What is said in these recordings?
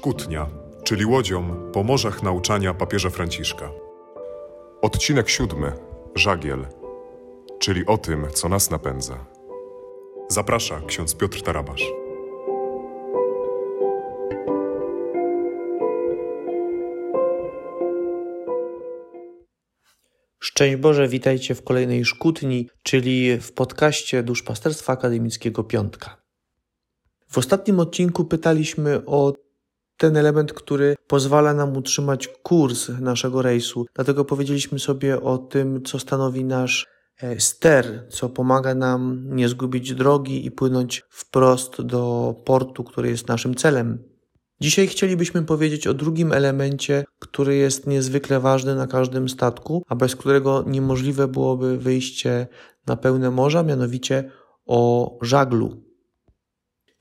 Szkutnia, czyli łodzią po morzach nauczania papieża Franciszka. Odcinek siódmy. Żagiel, czyli o tym, co nas napędza. Zaprasza ksiądz Piotr Tarabasz. Szczęść Boże, witajcie w kolejnej szkutni, czyli w podcaście Duszpasterstwa Akademickiego Piątka. W ostatnim odcinku pytaliśmy o ten element, który pozwala nam utrzymać kurs naszego rejsu. Dlatego powiedzieliśmy sobie o tym, co stanowi nasz e, ster, co pomaga nam nie zgubić drogi i płynąć wprost do portu, który jest naszym celem. Dzisiaj chcielibyśmy powiedzieć o drugim elemencie, który jest niezwykle ważny na każdym statku, a bez którego niemożliwe byłoby wyjście na pełne morza, mianowicie o żaglu.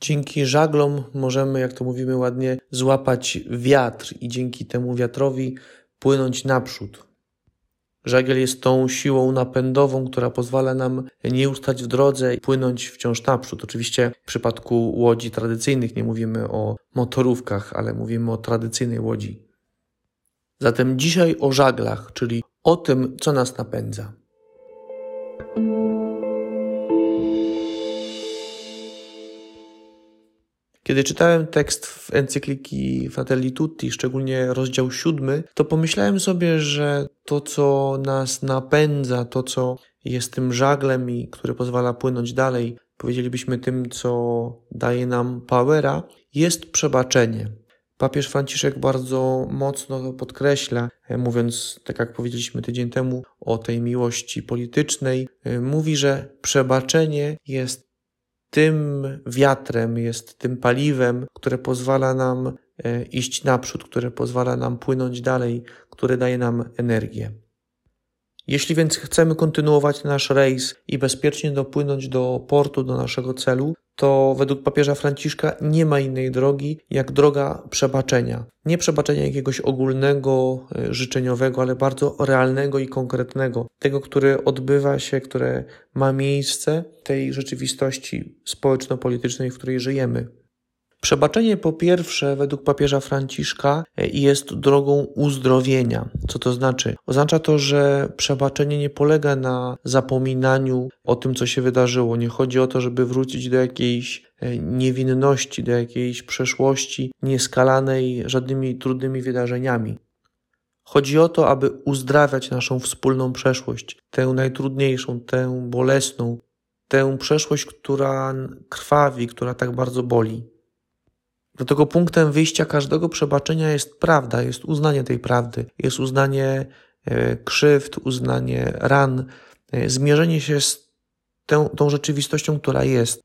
Dzięki żaglom możemy, jak to mówimy ładnie, złapać wiatr i dzięki temu wiatrowi płynąć naprzód. Żagiel jest tą siłą napędową, która pozwala nam nie ustać w drodze i płynąć wciąż naprzód. Oczywiście w przypadku łodzi tradycyjnych nie mówimy o motorówkach, ale mówimy o tradycyjnej łodzi. Zatem dzisiaj o żaglach, czyli o tym, co nas napędza. Kiedy czytałem tekst w encykliki Fratelli Tutti, szczególnie rozdział siódmy, to pomyślałem sobie, że to, co nas napędza, to, co jest tym żaglem i które pozwala płynąć dalej, powiedzielibyśmy tym, co daje nam powera, jest przebaczenie. Papież Franciszek bardzo mocno to podkreśla, e, mówiąc, tak jak powiedzieliśmy tydzień temu, o tej miłości politycznej. E, mówi, że przebaczenie jest tym wiatrem, jest tym paliwem, które pozwala nam e, iść naprzód, które pozwala nam płynąć dalej, które daje nam energię. Jeśli więc chcemy kontynuować nasz rejs i bezpiecznie dopłynąć do portu, do naszego celu, to według papieża Franciszka nie ma innej drogi jak droga przebaczenia. Nie przebaczenia jakiegoś ogólnego, e, życzeniowego, ale bardzo realnego i konkretnego. Tego, które odbywa się, które ma miejsce tej rzeczywistości społeczno-politycznej, w której żyjemy. Przebaczenie po pierwsze, według papieża Franciszka, jest drogą uzdrowienia. Co to znaczy? Oznacza to, że przebaczenie nie polega na zapominaniu o tym, co się wydarzyło. Nie chodzi o to, żeby wrócić do jakiejś e, niewinności, do jakiejś przeszłości nieskalanej żadnymi trudnymi wydarzeniami. Chodzi o to, aby uzdrawiać naszą wspólną przeszłość, tę najtrudniejszą, tę bolesną, tę przeszłość, która krwawi, która tak bardzo boli. Dlatego punktem wyjścia każdego przebaczenia jest prawda, jest uznanie tej prawdy, jest uznanie e, krzywd, uznanie ran, e, zmierzenie się z tą, tą rzeczywistością, która jest.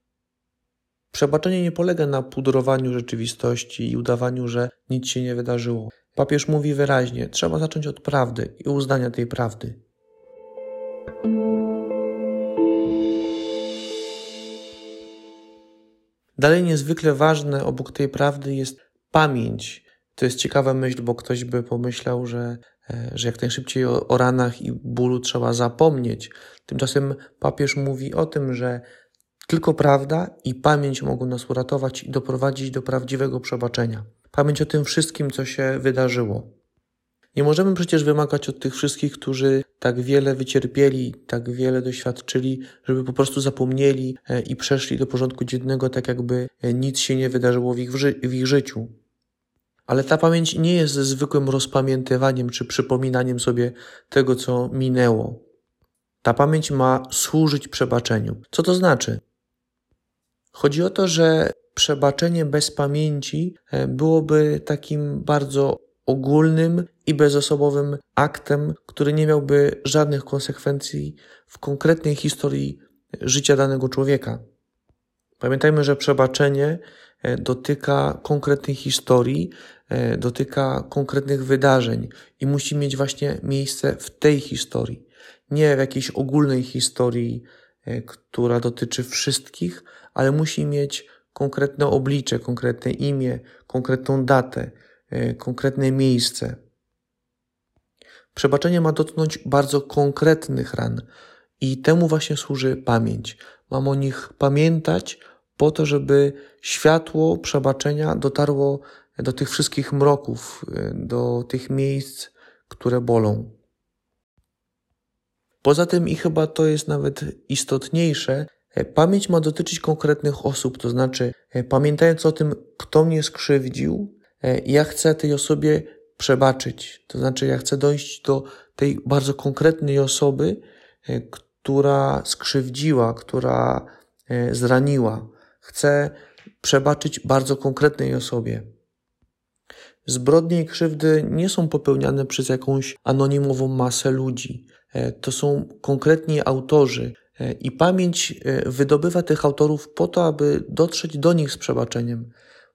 Przebaczenie nie polega na pudrowaniu rzeczywistości i udawaniu, że nic się nie wydarzyło. Papież mówi wyraźnie: trzeba zacząć od prawdy i uznania tej prawdy. Dalej niezwykle ważne obok tej prawdy jest pamięć. To jest ciekawa myśl, bo ktoś by pomyślał, że, e, że jak najszybciej o, o ranach i bólu trzeba zapomnieć. Tymczasem papież mówi o tym, że tylko prawda i pamięć mogą nas uratować i doprowadzić do prawdziwego przebaczenia. Pamięć o tym wszystkim, co się wydarzyło. Nie możemy przecież wymagać od tych wszystkich, którzy tak wiele wycierpieli, tak wiele doświadczyli, żeby po prostu zapomnieli e, i przeszli do porządku dziennego, tak jakby e, nic się nie wydarzyło w ich, w ich życiu. Ale ta pamięć nie jest zwykłym rozpamiętywaniem czy przypominaniem sobie tego, co minęło. Ta pamięć ma służyć przebaczeniu. Co to znaczy? Chodzi o to, że przebaczenie bez pamięci e, byłoby takim bardzo ogólnym i bezosobowym aktem, który nie miałby żadnych konsekwencji w konkretnej historii życia danego człowieka. Pamiętajmy, że przebaczenie e, dotyka konkretnej historii, e, dotyka konkretnych wydarzeń i musi mieć właśnie miejsce w tej historii, nie w jakiejś ogólnej historii, e, która dotyczy wszystkich, ale musi mieć konkretne oblicze, konkretne imię, konkretną datę, konkretne miejsce. Przebaczenie ma dotknąć bardzo konkretnych ran i temu właśnie służy pamięć. Mam o nich pamiętać po to, żeby światło przebaczenia dotarło do tych wszystkich mroków, do tych miejsc, które bolą. Poza tym, i chyba to jest nawet istotniejsze, pamięć ma dotyczyć konkretnych osób, to znaczy, pamiętając o tym, kto mnie skrzywdził, ja chcę tej osobie przebaczyć. To znaczy, ja chcę dojść do tej bardzo konkretnej osoby, która skrzywdziła, która e, zraniła. Chcę przebaczyć bardzo konkretnej osobie. Zbrodnie i krzywdy nie są popełniane przez jakąś anonimową masę ludzi. E, to są konkretni autorzy e, i pamięć wydobywa tych autorów po to, aby dotrzeć do nich z przebaczeniem.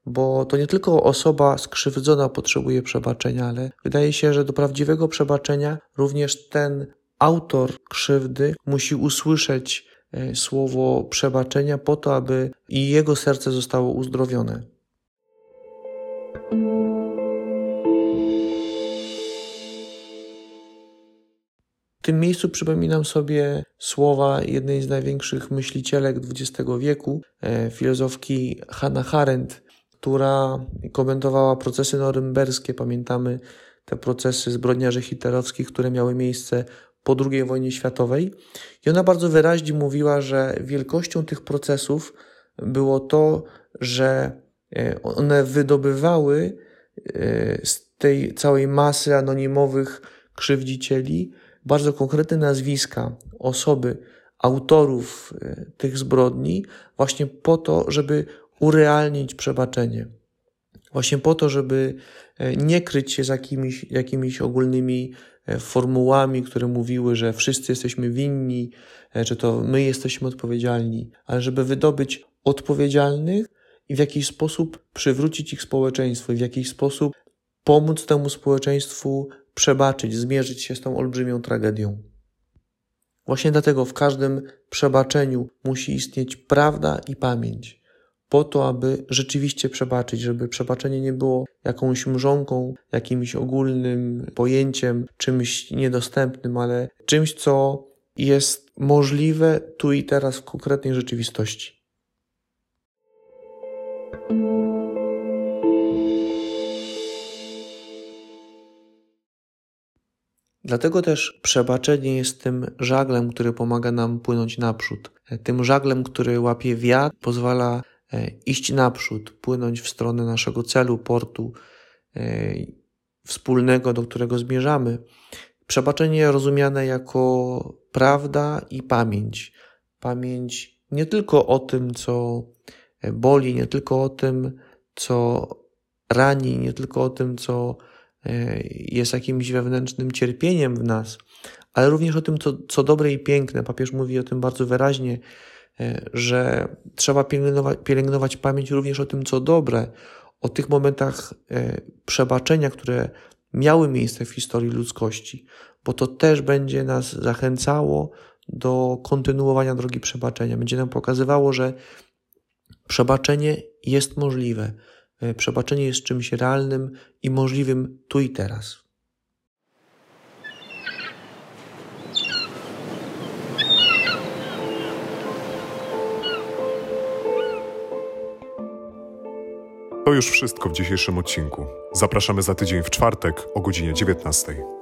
Bo to nie tylko osoba skrzywdzona potrzebuje przebaczenia, ale wydaje się, że do prawdziwego przebaczenia również ten autor krzywdy musi usłyszeć e, słowo przebaczenia po to, aby i jego serce zostało uzdrowione. W tym miejscu przypominam sobie słowa jednej z największych myślicielek XX wieku, e, filozofki Hannah Arendt, która komentowała procesy norymberskie. Pamiętamy te procesy zbrodniarzy hitlerowskich, które miały miejsce po II wojnie światowej. I ona bardzo wyraźnie mówiła, że wielkością tych procesów było to, że e, one wydobywały e, z tej całej masy anonimowych krzywdzicieli bardzo konkretne nazwiska, osoby, autorów e, tych zbrodni, właśnie po to, żeby urealnić przebaczenie. Właśnie po to, żeby nie kryć się z jakimiś, jakimiś ogólnymi E, formułami, które mówiły, że wszyscy jesteśmy winni, e, że to my jesteśmy odpowiedzialni, ale żeby wydobyć odpowiedzialnych i w jakiś sposób przywrócić ich społeczeństwu, i w jakiś sposób pomóc temu społeczeństwu przebaczyć, zmierzyć się z tą olbrzymią tragedią. Właśnie dlatego w każdym przebaczeniu musi istnieć prawda i pamięć po to, aby rzeczywiście przebaczyć, żeby przebaczenie nie było jakąś mrzonką, jakimś ogólnym pojęciem, czymś niedostępnym, ale czymś, co jest możliwe tu i teraz w konkretnej rzeczywistości. Dlatego też przebaczenie jest tym żaglem, który pomaga nam płynąć naprzód. Tym żaglem, który łapie wiatr, pozwala iść naprzód, płynąć w stronę naszego celu, portu e, wspólnego, do którego zmierzamy. Przebaczenie rozumiane jako prawda i pamięć. Pamięć nie tylko o tym, co boli, nie tylko o tym, co rani, nie tylko o tym, co e, jest jakimś wewnętrznym cierpieniem w nas, ale również o tym, co, co dobre i piękne. Papież mówi o tym bardzo wyraźnie E, że trzeba pielęgnować, pielęgnować pamięć również o tym, co dobre, o tych momentach e, przebaczenia, które miały miejsce w historii ludzkości, bo to też będzie nas zachęcało do kontynuowania drogi przebaczenia. Będzie nam pokazywało, że przebaczenie jest możliwe. E, przebaczenie jest czymś realnym i możliwym tu i teraz. To już wszystko w dzisiejszym odcinku. Zapraszamy za tydzień w czwartek o godzinie 19.